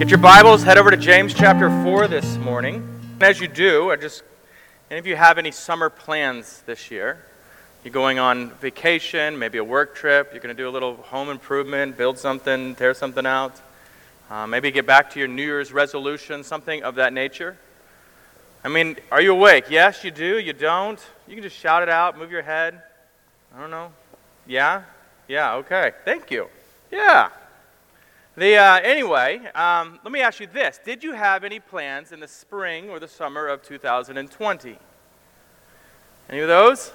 Get your Bibles, head over to James chapter 4 this morning. As you do, I just, any of you have any summer plans this year? You're going on vacation, maybe a work trip, you're going to do a little home improvement, build something, tear something out, uh, maybe get back to your New Year's resolution, something of that nature. I mean, are you awake? Yes, you do, you don't. You can just shout it out, move your head. I don't know. Yeah? Yeah, okay. Thank you. Yeah. The, uh, anyway, um, let me ask you this. Did you have any plans in the spring or the summer of 2020? Any of those?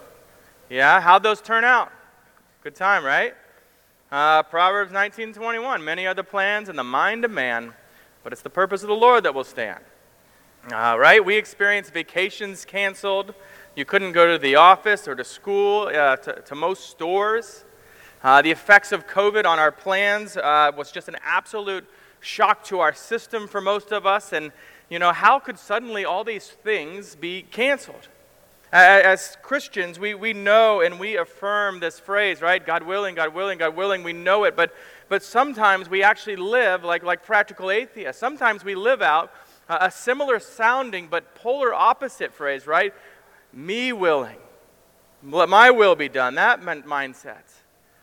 Yeah, how'd those turn out? Good time, right? Uh, Proverbs 19:21. Many are the plans in the mind of man, but it's the purpose of the Lord that will stand. Uh, right? We experienced vacations canceled. You couldn't go to the office or to school, uh, to, to most stores. Uh, the effects of COVID on our plans uh, was just an absolute shock to our system for most of us. And, you know, how could suddenly all these things be canceled? As Christians, we, we know and we affirm this phrase, right? God willing, God willing, God willing. We know it. But, but sometimes we actually live like, like practical atheists. Sometimes we live out a similar sounding but polar opposite phrase, right? Me willing. Let my will be done. That mindset.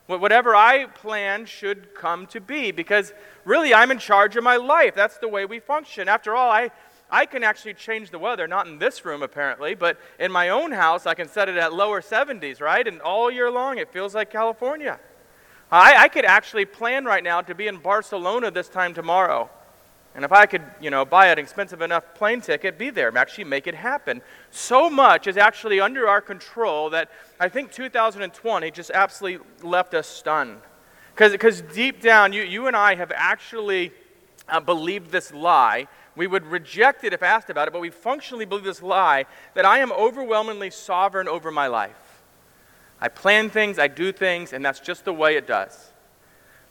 Whatever I plan should come to be because really I'm in charge of my life. That's the way we function. After all, I, I can actually change the weather, not in this room apparently, but in my own house I can set it at lower 70s, right? And all year long it feels like California. I, I could actually plan right now to be in Barcelona this time tomorrow. And if I could, you know, buy an expensive enough plane ticket, be there, actually make it happen. So much is actually under our control that I think 2020 just absolutely left us stunned. Because deep down, you, you and I have actually uh, believed this lie. We would reject it if asked about it, but we functionally believe this lie that I am overwhelmingly sovereign over my life. I plan things, I do things, and that's just the way it does.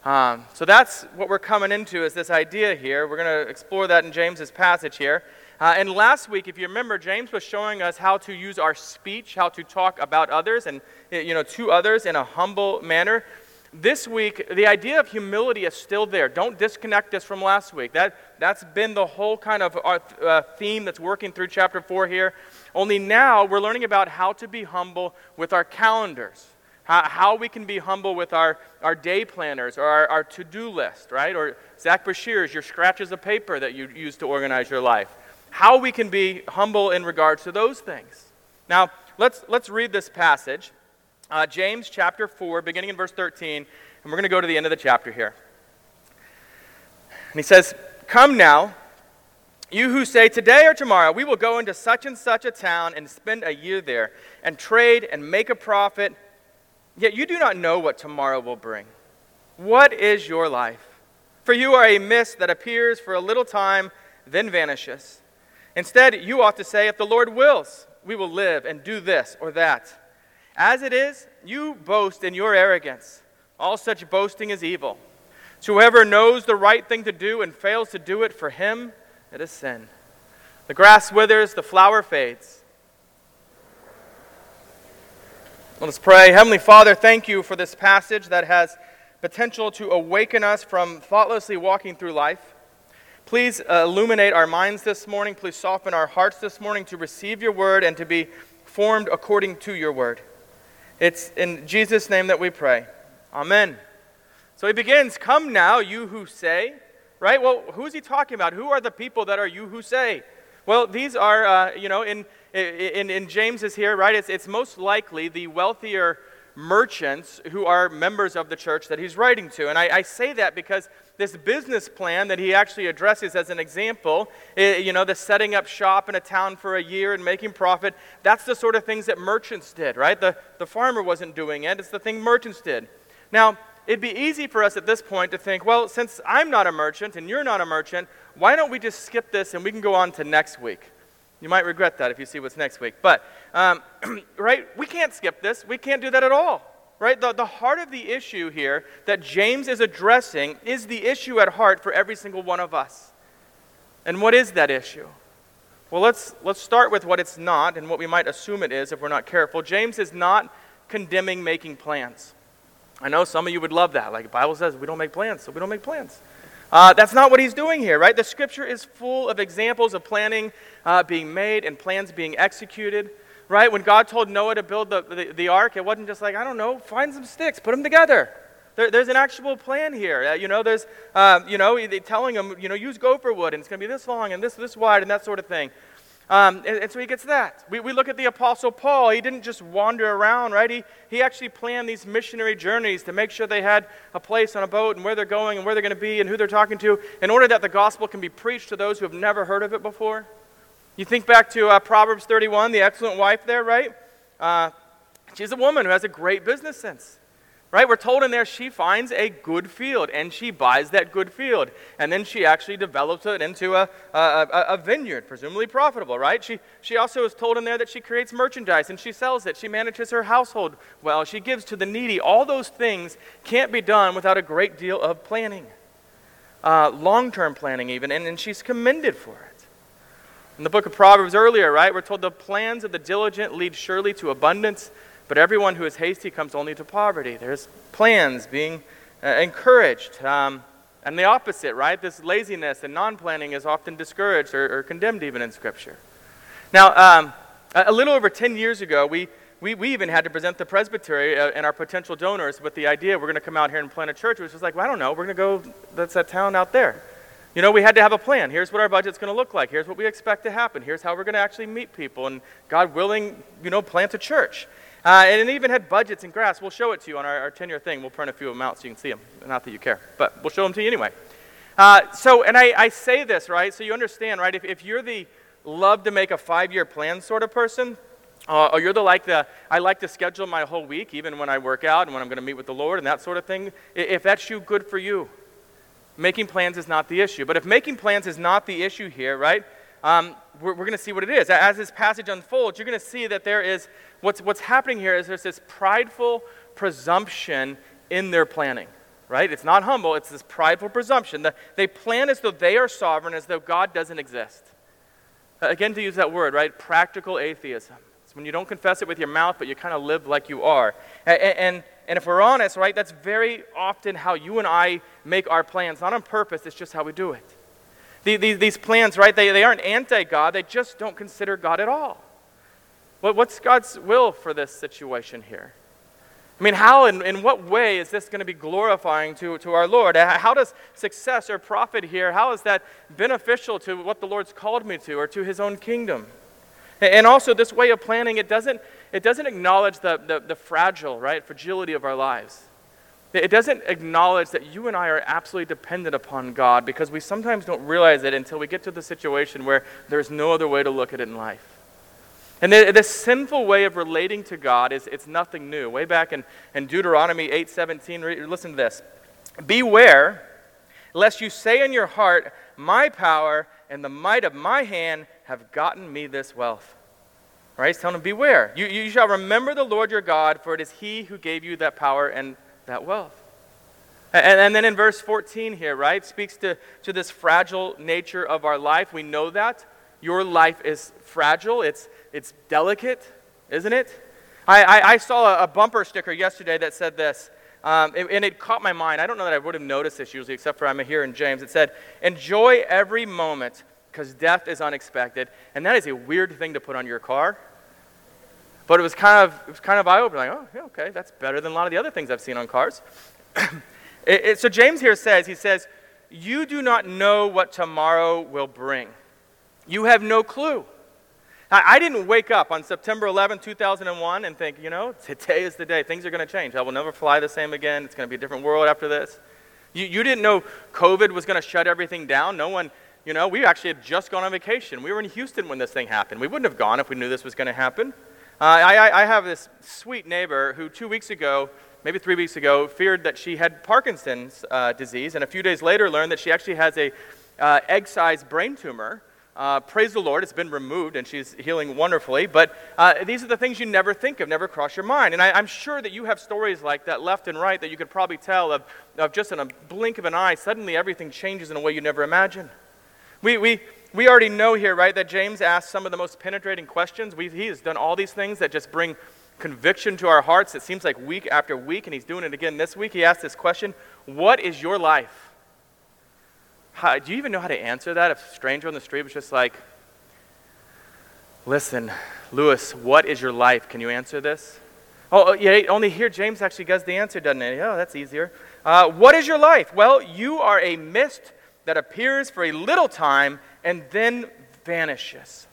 Um, so that's what we're coming into is this idea here. We're going to explore that in James's passage here. Uh, and last week, if you remember, James was showing us how to use our speech, how to talk about others and you know to others in a humble manner. This week, the idea of humility is still there. Don't disconnect this from last week. That, that's been the whole kind of uh, uh theme that's working through chapter 4 here. Only now we're learning about how to be humble with our calendars how, how we can be humble with our, our day planners or our, our to do list, right? Or Zach Bashir's, your scratches of paper that you use to organize your life. How we can be humble in regards to those things. Now, let's, let's read this passage. Uh, James chapter 4, beginning in verse 13, and we're going to go to the end of the chapter here. And he says, Come now, you who say, Today or tomorrow we will go into such and such a town and spend a year there, and trade and make a profit Yet you do not know what tomorrow will bring. What is your life? For you are a mist that appears for a little time, then vanishes. Instead, you ought to say, If the Lord wills, we will live and do this or that. As it is, you boast in your arrogance. All such boasting is evil. So whoever knows the right thing to do and fails to do it, for him it is sin. The grass withers, the flower fades Let us pray. Heavenly Father, thank you for this passage that has potential to awaken us from thoughtlessly walking through life. Please uh, illuminate our minds this morning. Please soften our hearts this morning to receive your word and to be formed according to your word. It's in Jesus' name that we pray. Amen. So he begins Come now, you who say, right? Well, who's he talking about? Who are the people that are you who say? Well, these are, uh, you know, in in, in James is here, right? It's, it's most likely the wealthier merchants who are members of the church that he's writing to. And I, I, say that because this business plan that he actually addresses as an example, it, you know, the setting up shop in a town for a year and making profit, that's the sort of things that merchants did, right? The, the farmer wasn't doing it, it's the thing merchants did. Now, it'd be easy for us at this point to think, well, since I'm not a merchant and you're not a merchant, why don't we just skip this and we can go on to next week? You might regret that if you see what's next week. But, um, right, we can't skip this. We can't do that at all. Right? The, the heart of the issue here that James is addressing is the issue at heart for every single one of us. And what is that issue? Well, let's, let's start with what it's not and what we might assume it is if we're not careful. James is not condemning making plans. I know some of you would love that. Like the Bible says, we don't make plans, so we don't make plans. Uh, that's not what he's doing here, right? The scripture is full of examples of planning uh, being made and plans being executed, right? When God told Noah to build the, the, the, ark, it wasn't just like, I don't know, find some sticks, put them together. There, there's an actual plan here. Uh, you know, there's, uh, you know, telling him, you know, use gopher wood and it's going to be this long and this, this wide and that sort of thing. Um, and, and, so he gets that. We, we look at the Apostle Paul. He didn't just wander around, right? He, he actually planned these missionary journeys to make sure they had a place on a boat and where they're going and where they're going to be and who they're talking to in order that the gospel can be preached to those who have never heard of it before. You think back to uh, Proverbs 31, the excellent wife there, right? Uh, she's a woman who has a great business sense. Right? We're told in there she finds a good field and she buys that good field. And then she actually develops it into a, a, a, vineyard, presumably profitable, right? She, she also is told in there that she creates merchandise and she sells it. She manages her household well. She gives to the needy. All those things can't be done without a great deal of planning, uh, long term planning, even. And, and she's commended for it. In the book of Proverbs earlier, right, we're told the plans of the diligent lead surely to abundance but everyone who is hasty comes only to poverty. There's plans being uh, encouraged. Um, and the opposite, right? This laziness and non planning is often discouraged or, or, condemned even in Scripture. Now, um, a little over 10 years ago, we, we, we even had to present the presbytery uh, and our potential donors with the idea we're going to come out here and plant a church. It was like, well, I don't know, we're going to go, that's that town out there. You know, we had to have a plan. Here's what our budget's going to look like. Here's what we expect to happen. Here's how we're going to actually meet people. And God willing, you know, plant a church. Uh, and it even had budgets and graphs. We'll show it to you on our, our 10 year thing. We'll print a few of them out so you can see them. Not that you care, but we'll show them to you anyway. Uh, so, and I, I say this, right, so you understand, right? If, if you're the love to make a five year plan sort of person, uh, or you're the like the, I like to schedule my whole week, even when I work out and when I'm going to meet with the Lord and that sort of thing, if that's you, good for you. Making plans is not the issue. But if making plans is not the issue here, right, um, we're, we're going to see what it is. As this passage unfolds, you're going to see that there is what's, what's happening here is there's this prideful presumption in their planning, right? It's not humble, it's this prideful presumption. that they plan as though they are sovereign, as though God doesn't exist. Uh, again, to use that word, right? Practical atheism. It's when you don't confess it with your mouth, but you kind of live like you are. And, and, and if we're honest, right, that's very often how you and I make our plans. Not on purpose, it's just how we do it. These, these plans, right, they, they aren't anti God, they just don't consider God at all. What, What's God's will for this situation here? I mean, how and in what way is this going to be glorifying to, to our Lord? How does success or profit here, how is that beneficial to what the Lord's called me to or to his own kingdom? And also, this way of planning, it doesn't, it doesn't acknowledge the, the, the fragile, right, fragility of our lives. It doesn't acknowledge that you and I are absolutely dependent upon God because we sometimes don't realize it until we get to the situation where there's no other way to look at it in life. And this sinful way of relating to God is it's nothing new. Way back in, in Deuteronomy 8:17, listen to this. Beware lest you say in your heart, My power and the might of my hand have gotten me this wealth. Right? He's telling them, Beware. You, you shall remember the Lord your God, for it is he who gave you that power and that wealth. And, and then in verse 14 here, right, speaks to, to this fragile nature of our life. We know that. Your life is fragile. It's it's delicate, isn't it? I, I, I saw a, a, bumper sticker yesterday that said this, um, and, and it caught my mind. I don't know that I would have noticed this usually, except for I'm here in James. It said, Enjoy every moment because death is unexpected. And that is a weird thing to put on your car. But it was kind of, it was kind of eye opening. Like, oh, yeah, okay, that's better than a lot of the other things I've seen on cars. it, it, so James here says, he says, You do not know what tomorrow will bring. You have no clue. I, didn't wake up on September 11, 2001, and think, you know, today is the day. Things are going to change. I will never fly the same again. It's going to be a different world after this. You, you didn't know COVID was going to shut everything down. No one, you know, we actually had just gone on vacation. We were in Houston when this thing happened. We wouldn't have gone if we knew this was going to happen. Uh, I, I have this sweet neighbor who two weeks ago, maybe three weeks ago, feared that she had Parkinson's uh, disease, and a few days later learned that she actually has a uh, egg-sized brain tumor uh, praise the Lord, it's been removed and she's healing wonderfully. But uh, these are the things you never think of, never cross your mind. And I, am sure that you have stories like that left and right that you could probably tell of, of just in a blink of an eye, suddenly everything changes in a way you never imagined. We, we, we already know here, right, that James asked some of the most penetrating questions. We, he has done all these things that just bring conviction to our hearts. It seems like week after week, and he's doing it again this week. He asked this question What is your life? How, do you even know how to answer that if a stranger on the street was just like, Listen, Lewis, what is your life? Can you answer this? Oh, oh yeah, only here James actually gives the answer, doesn't he? Oh, that's easier. Uh, what is your life? Well, you are a mist that appears for a little time and then vanishes.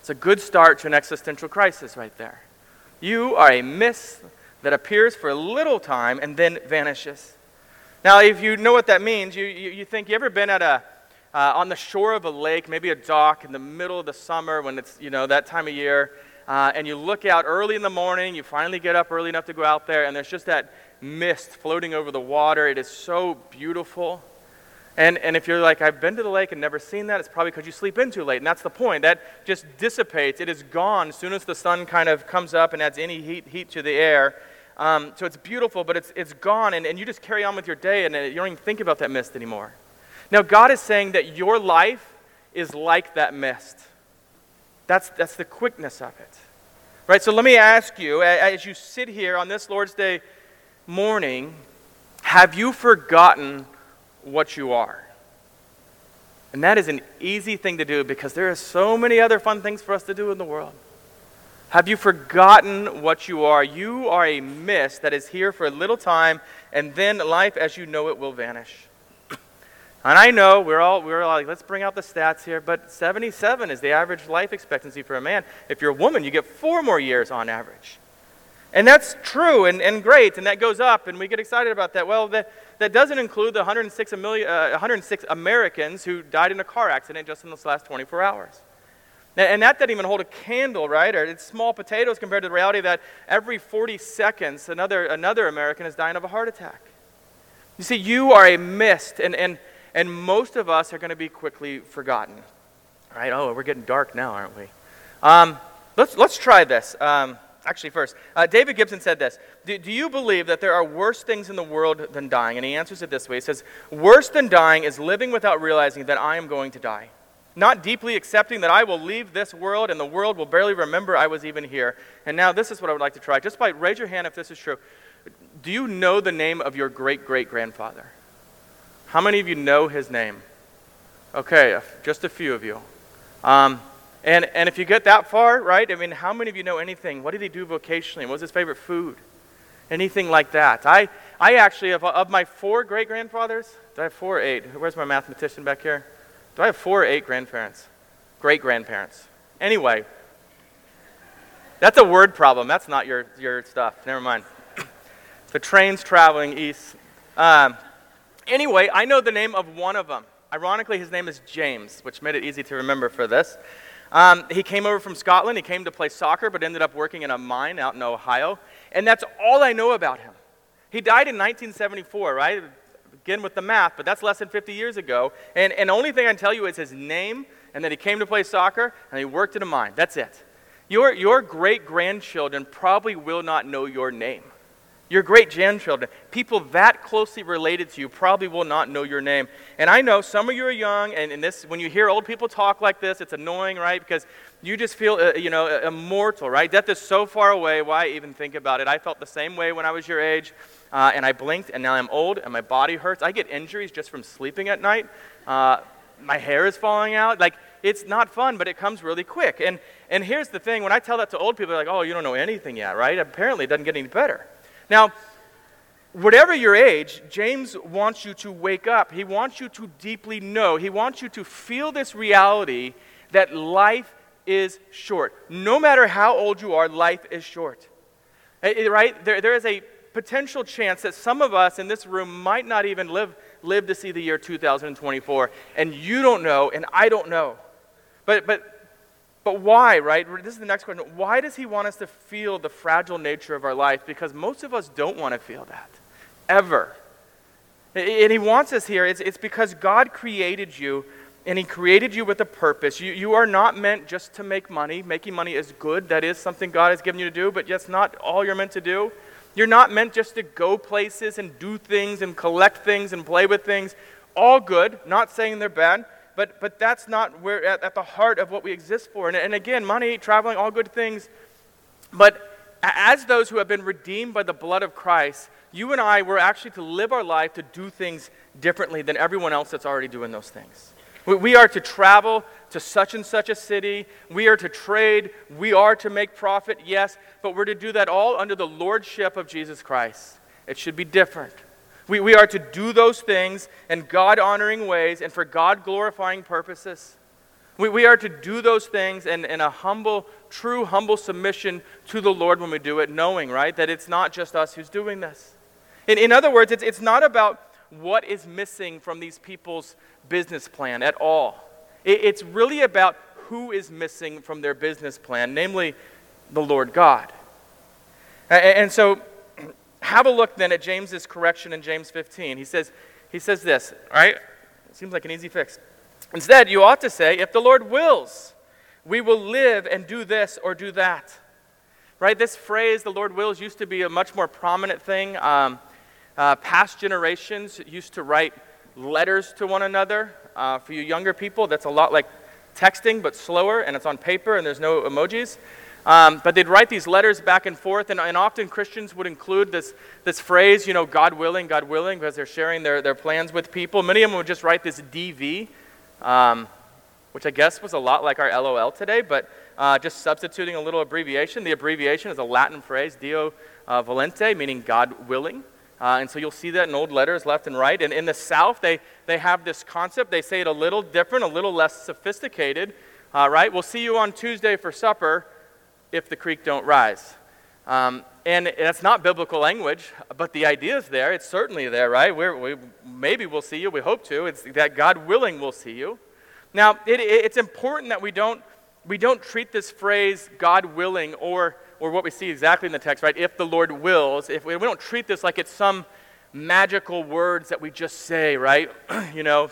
It's a good start to an existential crisis right there. You are a mist that appears for a little time and then vanishes. Now, if you know what that means, you, you, you think you ever been at a uh, on the shore of a lake, maybe a dock in the middle of the summer when it's you know that time of year, uh, and you look out early in the morning. You finally get up early enough to go out there, and there's just that mist floating over the water. It is so beautiful. And, and if you're like, I've been to the lake and never seen that, it's probably because you sleep in too late. And that's the point. That just dissipates. It is gone as soon as the sun kind of comes up and adds any heat, heat to the air. Um, so it's beautiful, but it's, it's gone. And, and you just carry on with your day and you don't even think about that mist anymore. Now, God is saying that your life is like that mist. That's, that's the quickness of it. Right? So let me ask you, as you sit here on this Lord's Day morning, have you forgotten what you are? And that is an easy thing to do because there are so many other fun things for us to do in the world. Have you forgotten what you are? You are a mist that is here for a little time, and then life as you know it will vanish. And I know we're all, we're all like, let's bring out the stats here, but 77 is the average life expectancy for a man. If you're a woman, you get four more years on average. And that's true and, and great, and that goes up, and we get excited about that. Well, that, that doesn't include the 106, million, uh, 106 Americans who died in a car accident just in this last 24 hours. And that doesn't even hold a candle, right? Or it's small potatoes compared to the reality that every 40 seconds another, another American is dying of a heart attack. You see, you are a mist, and, and and most of us are going to be quickly forgotten. Right? Oh, we're getting dark now, aren't we? Um, let's, let's try this. Um, actually, first, uh, David Gibson said this do, do you believe that there are worse things in the world than dying? And he answers it this way He says, Worse than dying is living without realizing that I am going to die. Not deeply accepting that I will leave this world and the world will barely remember I was even here. And now, this is what I would like to try. Just by raise your hand if this is true. Do you know the name of your great great grandfather? How many of you know his name? Okay, just a few of you. Um, and, and if you get that far, right, I mean, how many of you know anything? What did he do vocationally? What was his favorite food? Anything like that. I, I actually, of, of my four great grandfathers, do I have four or eight? Where's my mathematician back here? Do I have four or eight grandparents? Great grandparents. Anyway, that's a word problem. That's not your, your stuff. Never mind. the train's traveling east. Um, Anyway, I know the name of one of them. Ironically, his name is James, which made it easy to remember for this. Um, he came over from Scotland. He came to play soccer, but ended up working in a mine out in Ohio. And that's all I know about him. He died in 1974, right? Again with the math, but that's less than 50 years ago. And, the only thing I can tell you is his name and that he came to play soccer and he worked in a mine. That's it. Your, your great grandchildren probably will not know your name. Your great grandchildren, people that closely related to you, probably will not know your name. And I know some of you are young, and, and this, when you hear old people talk like this, it's annoying, right? Because you just feel, uh, you know, immortal, right? Death is so far away. Why even think about it? I felt the same way when I was your age, uh, and I blinked, and now I'm old, and my body hurts. I get injuries just from sleeping at night. Uh, my hair is falling out. Like, it's not fun, but it comes really quick. And, and here's the thing when I tell that to old people, they're like, oh, you don't know anything yet, right? Apparently, it doesn't get any better. Now, whatever your age, James wants you to wake up. He wants you to deeply know. He wants you to feel this reality that life is short. No matter how old you are, life is short. Eh, eh, right? There, there is a potential chance that some of us in this room might not even live, live to see the year 2024. And you don't know, and I don't know. But, but but why, right? This is the next question. Why does he want us to feel the fragile nature of our life? Because most of us don't want to feel that, ever. And he wants us here. It's, it's because God created you, and he created you with a purpose. You, you are not meant just to make money. Making money is good. That is something God has given you to do, but that's not all you're meant to do. You're not meant just to go places and do things and collect things and play with things. All good, not saying they're bad. But, but that's not where, at, at the heart of what we exist for. And, and again, money, traveling, all good things. But as those who have been redeemed by the blood of Christ, you and I were actually to live our life to do things differently than everyone else that's already doing those things. We are to travel to such and such a city. We are to trade. We are to make profit, yes, but we're to do that all under the lordship of Jesus Christ. It should be different. We, we are to do those things in God honoring ways and for God glorifying purposes. We, we are to do those things in, in a humble, true, humble submission to the Lord when we do it, knowing, right, that it's not just us who's doing this. In, in other words, it's, it's not about what is missing from these people's business plan at all. It, it's really about who is missing from their business plan, namely the Lord God. And, and so, have a look then at James's correction in James 15. He says, he says this, right? It seems like an easy fix. Instead, you ought to say, if the Lord wills, we will live and do this or do that. Right? This phrase, the Lord wills, used to be a much more prominent thing. Um, uh, past generations used to write letters to one another. Uh, for you younger people, that's a lot like texting, but slower, and it's on paper, and there's no emojis. Um, but they'd write these letters back and forth, and, and, often Christians would include this, this phrase, you know, God willing, God willing, because they're sharing their, their plans with people. Many of them would just write this DV, um, which I guess was a lot like our LOL today, but uh, just substituting a little abbreviation. The abbreviation is a Latin phrase, Deo uh, volente, meaning God willing. Uh, and so you'll see that in old letters left and right. And in the South, they, they have this concept. They say it a little different, a little less sophisticated. Uh, right? We'll see you on Tuesday for supper if the creek don't rise. Um, and that's not biblical language, but the idea is there. It's certainly there, right? We're, we, maybe we'll see you. We hope to. It's that God willing we'll see you. Now, it, it's important that we don't, we don't treat this phrase God willing or, or what we see exactly in the text, right? If the Lord wills. If we, we don't treat this like it's some magical words that we just say, right? you know,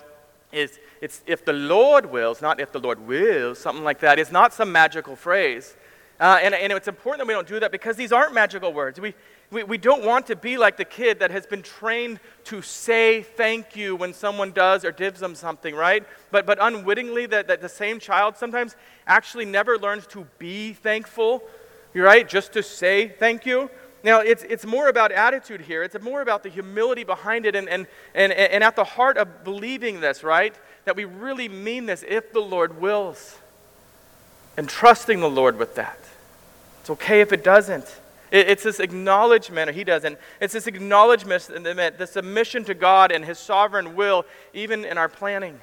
it's, it's if the Lord wills, not if the Lord wills, something like that. It's not some magical phrase. Uh, and, and it's important that we don't do that because these aren't magical words. We, we, we don't want to be like the kid that has been trained to say thank you when someone does or gives them something, right? But, but unwittingly, that, that the same child sometimes actually never learns to be thankful, right? Just to say thank you. Now, it's, it's more about attitude here. It's more about the humility behind it and, and, and, and at the heart of believing this, right? That we really mean this if the Lord wills. And trusting the Lord with that. It's okay if it doesn't. It's this acknowledgement, or he doesn't, it's this acknowledgement, the submission to God and his sovereign will, even in our planning.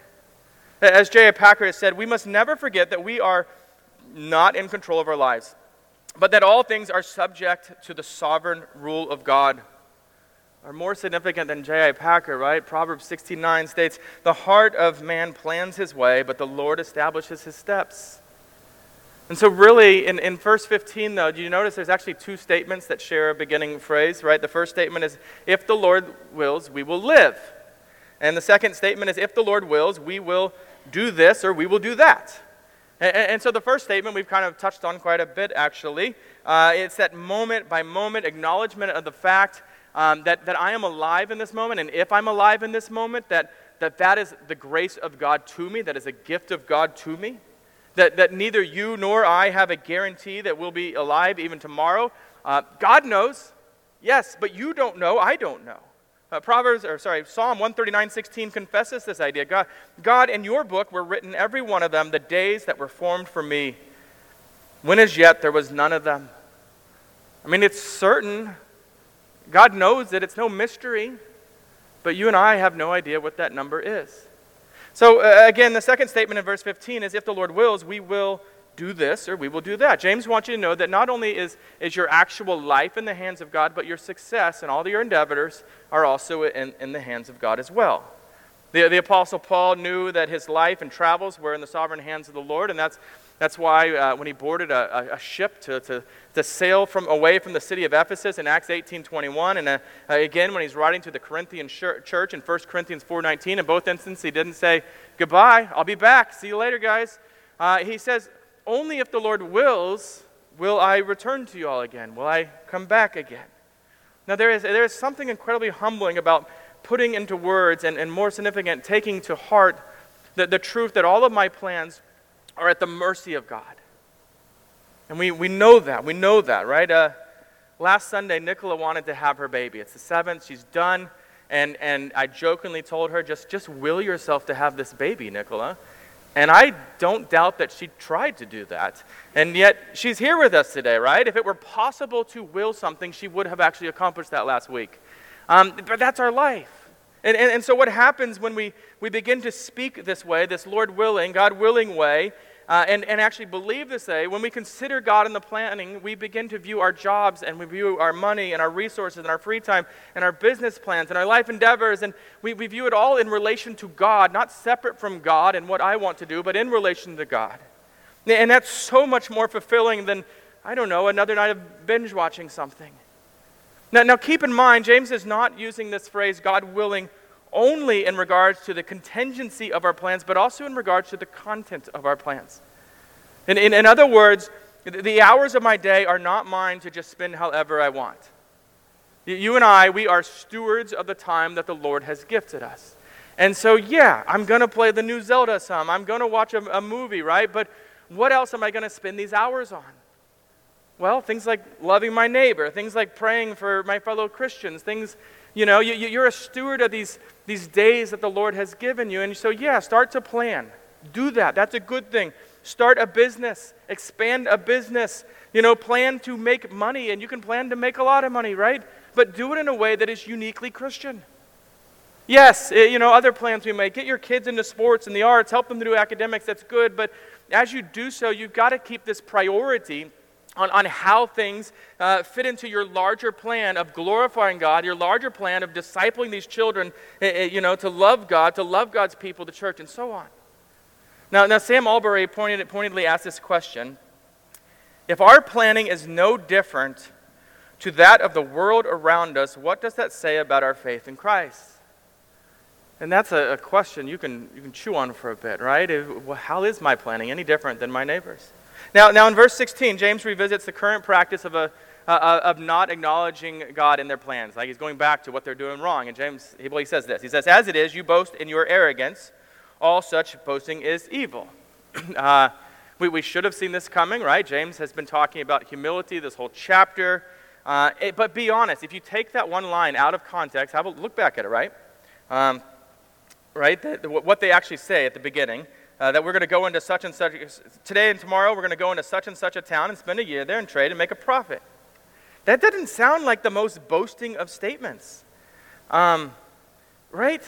As J.I. Packer has said, we must never forget that we are not in control of our lives, but that all things are subject to the sovereign rule of God. Are more significant than J.I. Packer, right? Proverbs 16:9 states, "The heart of man plans his way, but the Lord establishes his steps." And so, really, in, in verse 15, though, do you notice there's actually two statements that share a beginning phrase, right? The first statement is, if the Lord wills, we will live. And the second statement is, if the Lord wills, we will do this or we will do that. And, and so, the first statement we've kind of touched on quite a bit, actually. Uh, it's that moment by moment acknowledgement of the fact um, that, that I am alive in this moment. And if I'm alive in this moment, that, that that is the grace of God to me, that is a gift of God to me that, that neither you nor I have a guarantee that we'll be alive even tomorrow. Uh, God knows, yes, but you don't know, I don't know. Uh, Proverbs, or sorry, Psalm 139, 16 confesses this idea. God, God, in your book were written every one of them, the days that were formed for me, when as yet there was none of them. I mean, it's certain. God knows it, it's no mystery. But you and I have no idea what that number is. So, uh, again, the second statement in verse 15 is if the Lord wills, we will do this or we will do that. James wants you to know that not only is, is your actual life in the hands of God, but your success and all your endeavors are also in, in the hands of God as well. The, the Apostle Paul knew that his life and travels were in the sovereign hands of the Lord, and that's, that's why uh, when he boarded a, a, a ship to, to, to, sail from, away from the city of Ephesus in Acts 18.21, and uh, again when he's writing to the Corinthian church in 1 Corinthians 4.19, in both instances he didn't say, goodbye, I'll be back, see you later, guys. Uh, he says, only if the Lord wills will I return to you all again, will I come back again. Now there is, there is something incredibly humbling about putting into words and, and more significant, taking to heart the, the truth that all of my plans are at the mercy of God. And we, we know that. We know that, right? Uh, last Sunday, Nicola wanted to have her baby. It's the seventh, she's done. And, and I jokingly told her, just, just will yourself to have this baby, Nicola. And I don't doubt that she tried to do that. And yet, she's here with us today, right? If it were possible to will something, she would have actually accomplished that last week. Um, but that's our life. And, and, and so, what happens when we, we begin to speak this way, this Lord willing, God willing way, uh, and, and actually believe this way, when we consider God in the planning, we begin to view our jobs and we view our money and our resources and our free time and our business plans and our life endeavors, and we, we view it all in relation to God, not separate from God and what I want to do, but in relation to God. And that's so much more fulfilling than, I don't know, another night of binge watching something. Now, now keep in mind, James is not using this phrase, God willing, only in regards to the contingency of our plans, but also in regards to the content of our plans. In, in, in other words, the hours of my day are not mine to just spend however I want. You and I, we are stewards of the time that the Lord has gifted us. And so, yeah, I'm going to play the new Zelda some. I'm going to watch a, a movie, right? But what else am I going to spend these hours on? Well, things like loving my neighbor, things like praying for my fellow Christians, things, you know, you, you're a steward of these, these days that the Lord has given you. And so, yeah, start to plan. Do that. That's a good thing. Start a business, expand a business. You know, plan to make money, and you can plan to make a lot of money, right? But do it in a way that is uniquely Christian. Yes, eh, you know, other plans we make. Get your kids into sports and the arts, help them to do academics, that's good. But as you do so, you've got to keep this priority on, on how things uh, fit into your larger plan of glorifying God, your larger plan of discipling these children, uh, you know, to love God, to love God's people, the church, and so on. Now, now Sam Allberry pointed, pointedly asked this question If our planning is no different to that of the world around us, what does that say about our faith in Christ? And that's a, a question you can, you can chew on for a bit, right? Well, how is my planning any different than my neighbor's? Now, now in verse 16, James revisits the current practice of, a, uh, of not acknowledging God in their plans. Like he's going back to what they're doing wrong. And James, he, well, he says this. He says, As it is, you boast in your arrogance. All such boasting is evil. uh, we, we should have seen this coming, right? James has been talking about humility this whole chapter. Uh, it, but be honest, if you take that one line out of context, have a look back at it, right? Um, right? The, the, what they actually say at the beginning uh, that we're going to go into such and such, today and tomorrow, we're going to go into such and such a town and spend a year there and trade and make a profit. That doesn't sound like the most boasting of statements. Um, right?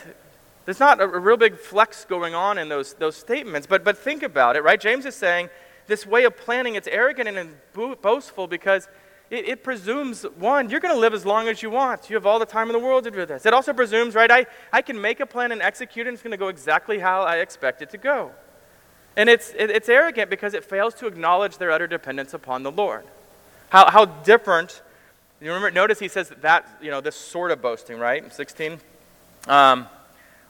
There's not a, a real big flex going on in those, those statements, but, but think about it, right? James is saying this way of planning, it's arrogant and boastful because it, it, presumes, one, you're going to live as long as you want. You have all the time in the world to do this. It also presumes, right, I, I can make a plan and execute it, and it's going to go exactly how I expect it to go. And it's, it, it's arrogant because it fails to acknowledge their utter dependence upon the Lord. How, how different, you remember, notice he says that, you know, this sort of boasting, right? 16. Um,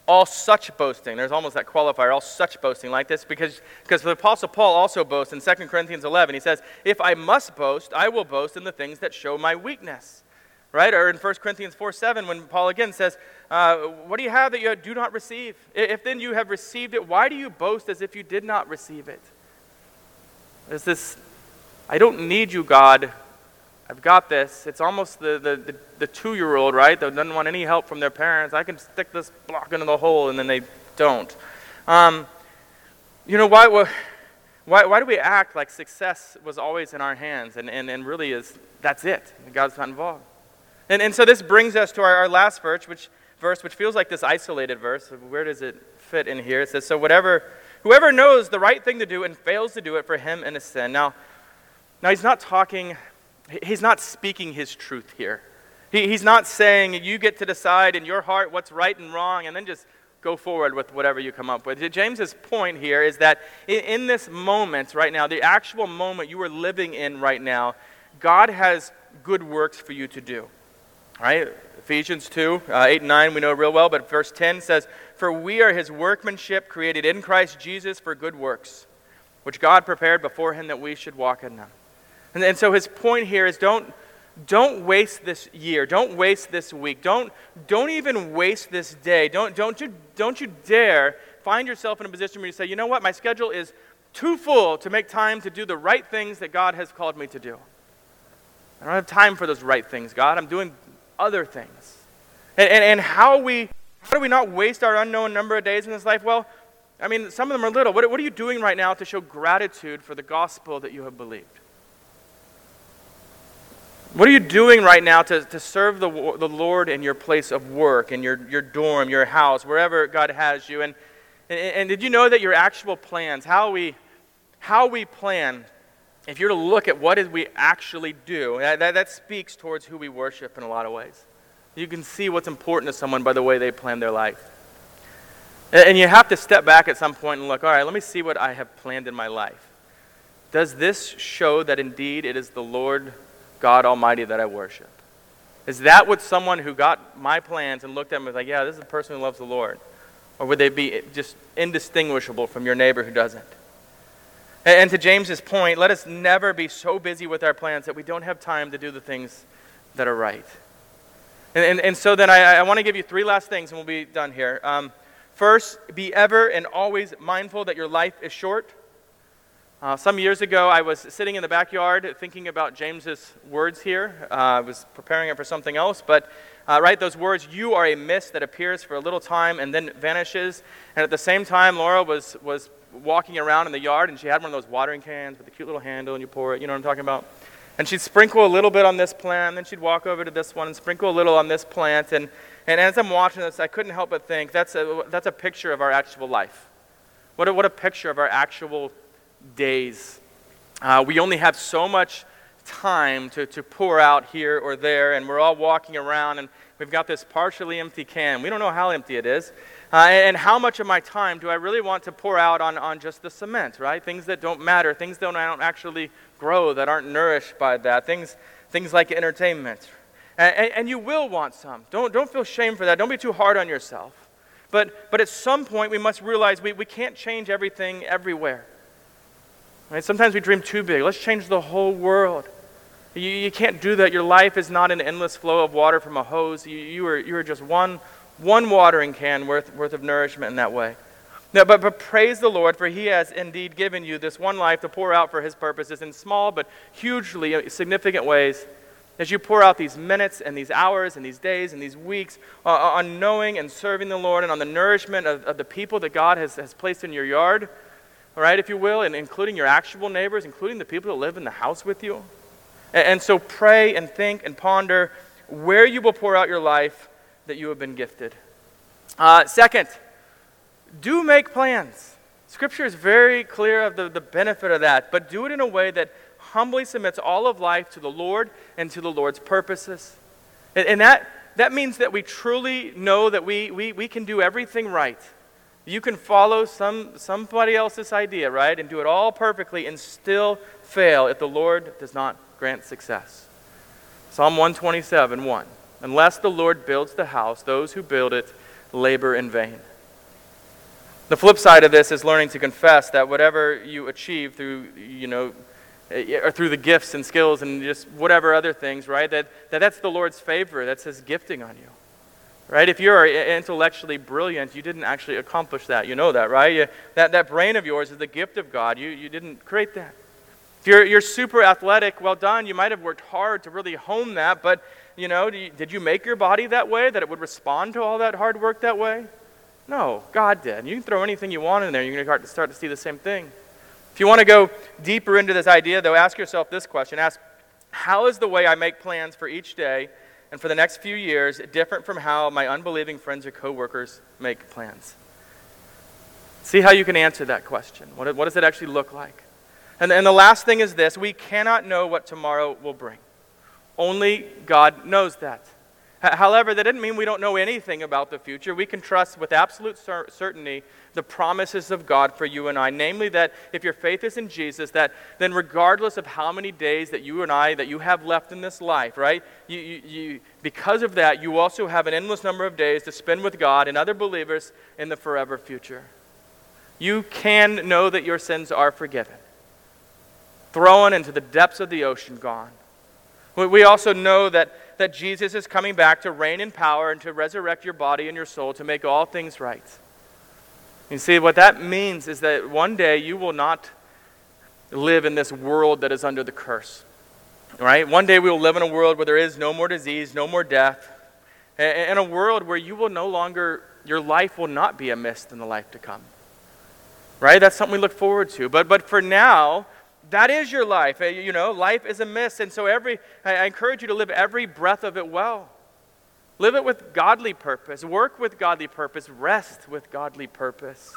all such boasting. There's almost that qualifier, all such boasting like this, because, because the Apostle Paul also boasts in 2 Corinthians 11. He says, If I must boast, I will boast in the things that show my weakness. Right? Or in 1 Corinthians 4 7, when Paul again says, uh, What do you have that you do not receive? If then you have received it, why do you boast as if you did not receive it? There's this, I don't need you, God, I've got this. It's almost the, the, the, the two year old, right, that doesn't want any help from their parents. I can stick this block into the hole, and then they don't. Um, you know, why, why, why do we act like success was always in our hands and, and, and really is that's it? God's not involved. And, and so this brings us to our, our last verse which, verse, which feels like this isolated verse. Where does it fit in here? It says, So whatever, whoever knows the right thing to do and fails to do it, for him in a sin. Now, now he's not talking He's not speaking his truth here. He, he's not saying you get to decide in your heart what's right and wrong and then just go forward with whatever you come up with. James's point here is that in, in this moment right now, the actual moment you are living in right now, God has good works for you to do. Right? Ephesians 2, uh, 8 and 9, we know real well, but verse 10 says, For we are his workmanship created in Christ Jesus for good works, which God prepared beforehand that we should walk in them. And, and so his point here is don't, don't waste this year. Don't waste this week. Don't, don't even waste this day. Don't, don't, you, don't you dare find yourself in a position where you say, you know what, my schedule is too full to make time to do the right things that God has called me to do. I don't have time for those right things, God. I'm doing other things. And, and, and how we how do we not waste our unknown number of days in this life? Well, I mean, some of them are little. What, what are you doing right now to show gratitude for the gospel that you have believed? What are you doing right now to, to serve the, the Lord in your place of work, in your, your dorm, your house, wherever God has you? And, and, and did you know that your actual plans, how we, how we plan, if you're to look at what did we actually do, that, that, that speaks towards who we worship in a lot of ways. You can see what's important to someone by the way they plan their life. And, and you have to step back at some point and look, all right, let me see what I have planned in my life. Does this show that indeed it is the Lord God Almighty that I worship? Is that what someone who got my plans and looked at them was like, yeah, this is a person who loves the Lord? Or would they be just indistinguishable from your neighbor who doesn't? And to James's point, let us never be so busy with our plans that we don't have time to do the things that are right. And, and, and so then I, I want to give you three last things and we'll be done here. Um, first, be ever and always mindful that your life is short. Uh, some years ago, I was sitting in the backyard thinking about James's words here. Uh, I was preparing it for something else, but uh, right, those words, you are a mist that appears for a little time and then vanishes. And at the same time, Laura was, was walking around in the yard and she had one of those watering cans with a cute little handle and you pour it, you know what I'm talking about? And she'd sprinkle a little bit on this plant, and then she'd walk over to this one and sprinkle a little on this plant. And, and as I'm watching this, I couldn't help but think that's a, that's a picture of our actual life. What a, what a picture of our actual days. Uh, we only have so much time to, to pour out here or there, and we're all walking around, and we've got this partially empty can. We don't know how empty it is. Uh, and, how much of my time do I really want to pour out on, on just the cement, right? Things that don't matter, things that don't actually grow, that aren't nourished by that, things, things like entertainment. And, and, and you will want some. Don't, don't feel shame for that. Don't be too hard on yourself. But, but at some point, we must realize we, we can't change everything everywhere. Right? Sometimes we dream too big. Let's change the whole world. You, you can't do that. Your life is not an endless flow of water from a hose. You, you, are, you are just one, one watering can worth, worth of nourishment in that way. No, but, but praise the Lord, for He has indeed given you this one life to pour out for His purposes in small but hugely significant ways. As you pour out these minutes and these hours and these days and these weeks uh, on knowing and serving the Lord and on the nourishment of, of the people that God has, has placed in your yard, all right, if you will, and including your actual neighbors, including the people that live in the house with you. And, so pray and think and ponder where you will pour out your life that you have been gifted. Uh, second, do make plans. Scripture is very clear of the, the benefit of that, but do it in a way that humbly submits all of life to the Lord and to the Lord's purposes. And, and that, that means that we truly know that we, we, we can do everything right you can follow some, somebody else's idea, right, and do it all perfectly and still fail if the Lord does not grant success. Psalm 127 1. Unless the Lord builds the house, those who build it labor in vain. The flip side of this is learning to confess that whatever you achieve through, you know, eh, or through the gifts and skills and just whatever other things, right, that, that that's the Lord's favor, that's His gifting on you. Right? If you're intellectually brilliant, you didn't actually accomplish that. You know that, right? You, that, that brain of yours is the gift of God. You, you didn't create that. If you're, you're super athletic, well done. You might have worked hard to really hone that, but, you know, you, did you make your body that way, that it would respond to all that hard work that way? No, God did. You can throw anything you want in there. You're going to start to see the same thing. If you want to go deeper into this idea, though, ask yourself this question. Ask, how is the way I make plans for each day and for the next few years different from how my unbelieving friends or coworkers make plans? See how you can answer that question. What, what does it actually look like? And, and the last thing is this we cannot know what tomorrow will bring. Only God knows that. However, that doesn't mean we don't know anything about the future. We can trust with absolute cer- certainty the promises of God for you and I. Namely, that if your faith is in Jesus, that then regardless of how many days that you and I, that you have left in this life, right? You, you, you, because of that, you also have an endless number of days to spend with God and other believers in the forever future. You can know that your sins are forgiven, thrown into the depths of the ocean, gone. We also know that that Jesus is coming back to reign in power and to resurrect your body and your soul to make all things right. You see, what that means is that one day you will not live in this world that is under the curse. Right? One day we will live in a world where there is no more disease, no more death, in a world where you will no longer, your life will not be a mist in the life to come. Right? That's something we look forward to. But, but for now, that is your life. Eh, you know, life is a mist. And so every, I encourage you to live every breath of it well. Live it with godly purpose. Work with godly purpose. Rest with godly purpose.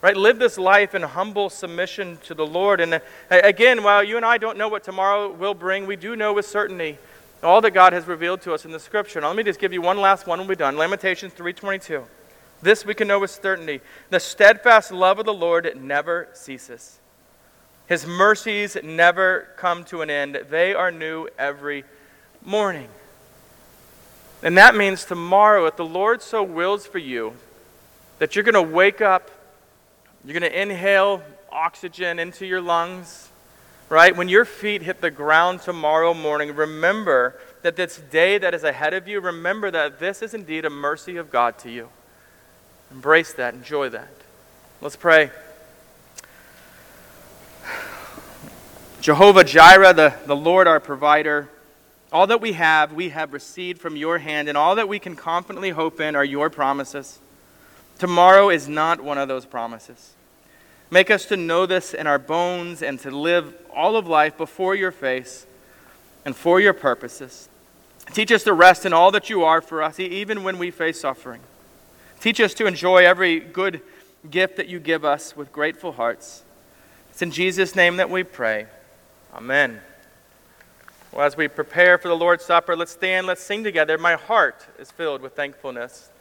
Right? Live this life in humble submission to the Lord. And uh, again, while you and I don't know what tomorrow will bring, we do know with certainty all that God has revealed to us in the scripture. Now, let me just give you one last one when we're done. Lamentations 3.22. This we can know with certainty. The steadfast love of the Lord never ceases. His mercies never come to an end. They are new every morning. And that means tomorrow, if the Lord so wills for you, that you're going to wake up you're going to inhale oxygen into your lungs, right? When your feet hit the ground tomorrow morning, remember that this day that is ahead of you, remember that this is indeed a mercy of God to you. Embrace that, enjoy that. Let's pray. Jehovah Jireh, the, the Lord our provider, all that we have, we have received from your hand, and all that we can confidently hope in are your promises. Tomorrow is not one of those promises. Make us to know this in our bones and to live all of life before your face and for your purposes. Teach us to rest in all that you are for us, even when we face suffering. Teach us to enjoy every good gift that you give us with grateful hearts. It's in Jesus' name that we pray. Amen. Well, as we prepare for the Lord's Supper, let's stand, let's sing together. My heart is filled with thankfulness.